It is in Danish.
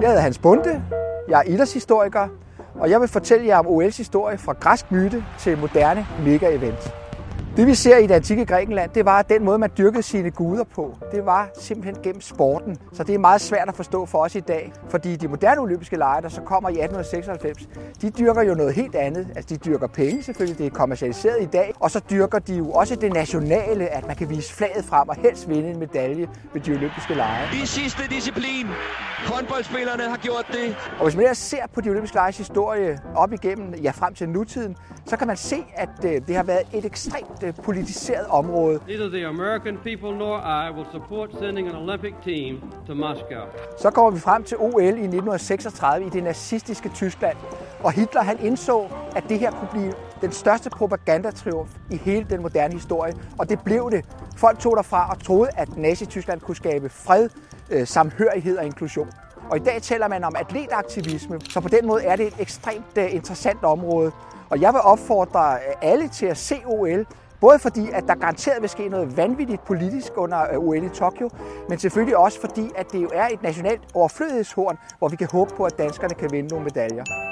Jeg hedder Hans Bunde, jeg er idrætshistoriker, og jeg vil fortælle jer om OL's historie fra græsk myte til moderne mega-event. Det vi ser i det antikke Grækenland, det var den måde, man dyrkede sine guder på. Det var simpelthen gennem sporten. Så det er meget svært at forstå for os i dag. Fordi de moderne olympiske lege, der så kommer i 1896, de dyrker jo noget helt andet. Altså de dyrker penge selvfølgelig, det er kommercialiseret i dag. Og så dyrker de jo også det nationale, at man kan vise flaget frem og helst vinde en medalje ved de olympiske lege. I sidste disciplin. Håndboldspillerne har gjort det. Og hvis man ser på de olympiske leges historie op igennem, ja frem til nutiden, så kan man se, at øh, det har været et ekstremt øh, politiseret område. Neither the American people nor I will support sending an Olympic team to Moscow. Så kommer vi frem til OL i 1936 i det nazistiske Tyskland, og Hitler han indså, at det her kunne blive den største propagandatriumf i hele den moderne historie, og det blev det. Folk tog derfra og troede, at Nazi-Tyskland kunne skabe fred, øh, samhørighed og inklusion. Og i dag taler man om atletaktivisme, så på den måde er det et ekstremt øh, interessant område. Og jeg vil opfordre øh, alle til at se OL, Både fordi, at der garanteret vil ske noget vanvittigt politisk under øh, OL i Tokyo, men selvfølgelig også fordi, at det jo er et nationalt overflødighedshorn, hvor vi kan håbe på, at danskerne kan vinde nogle medaljer.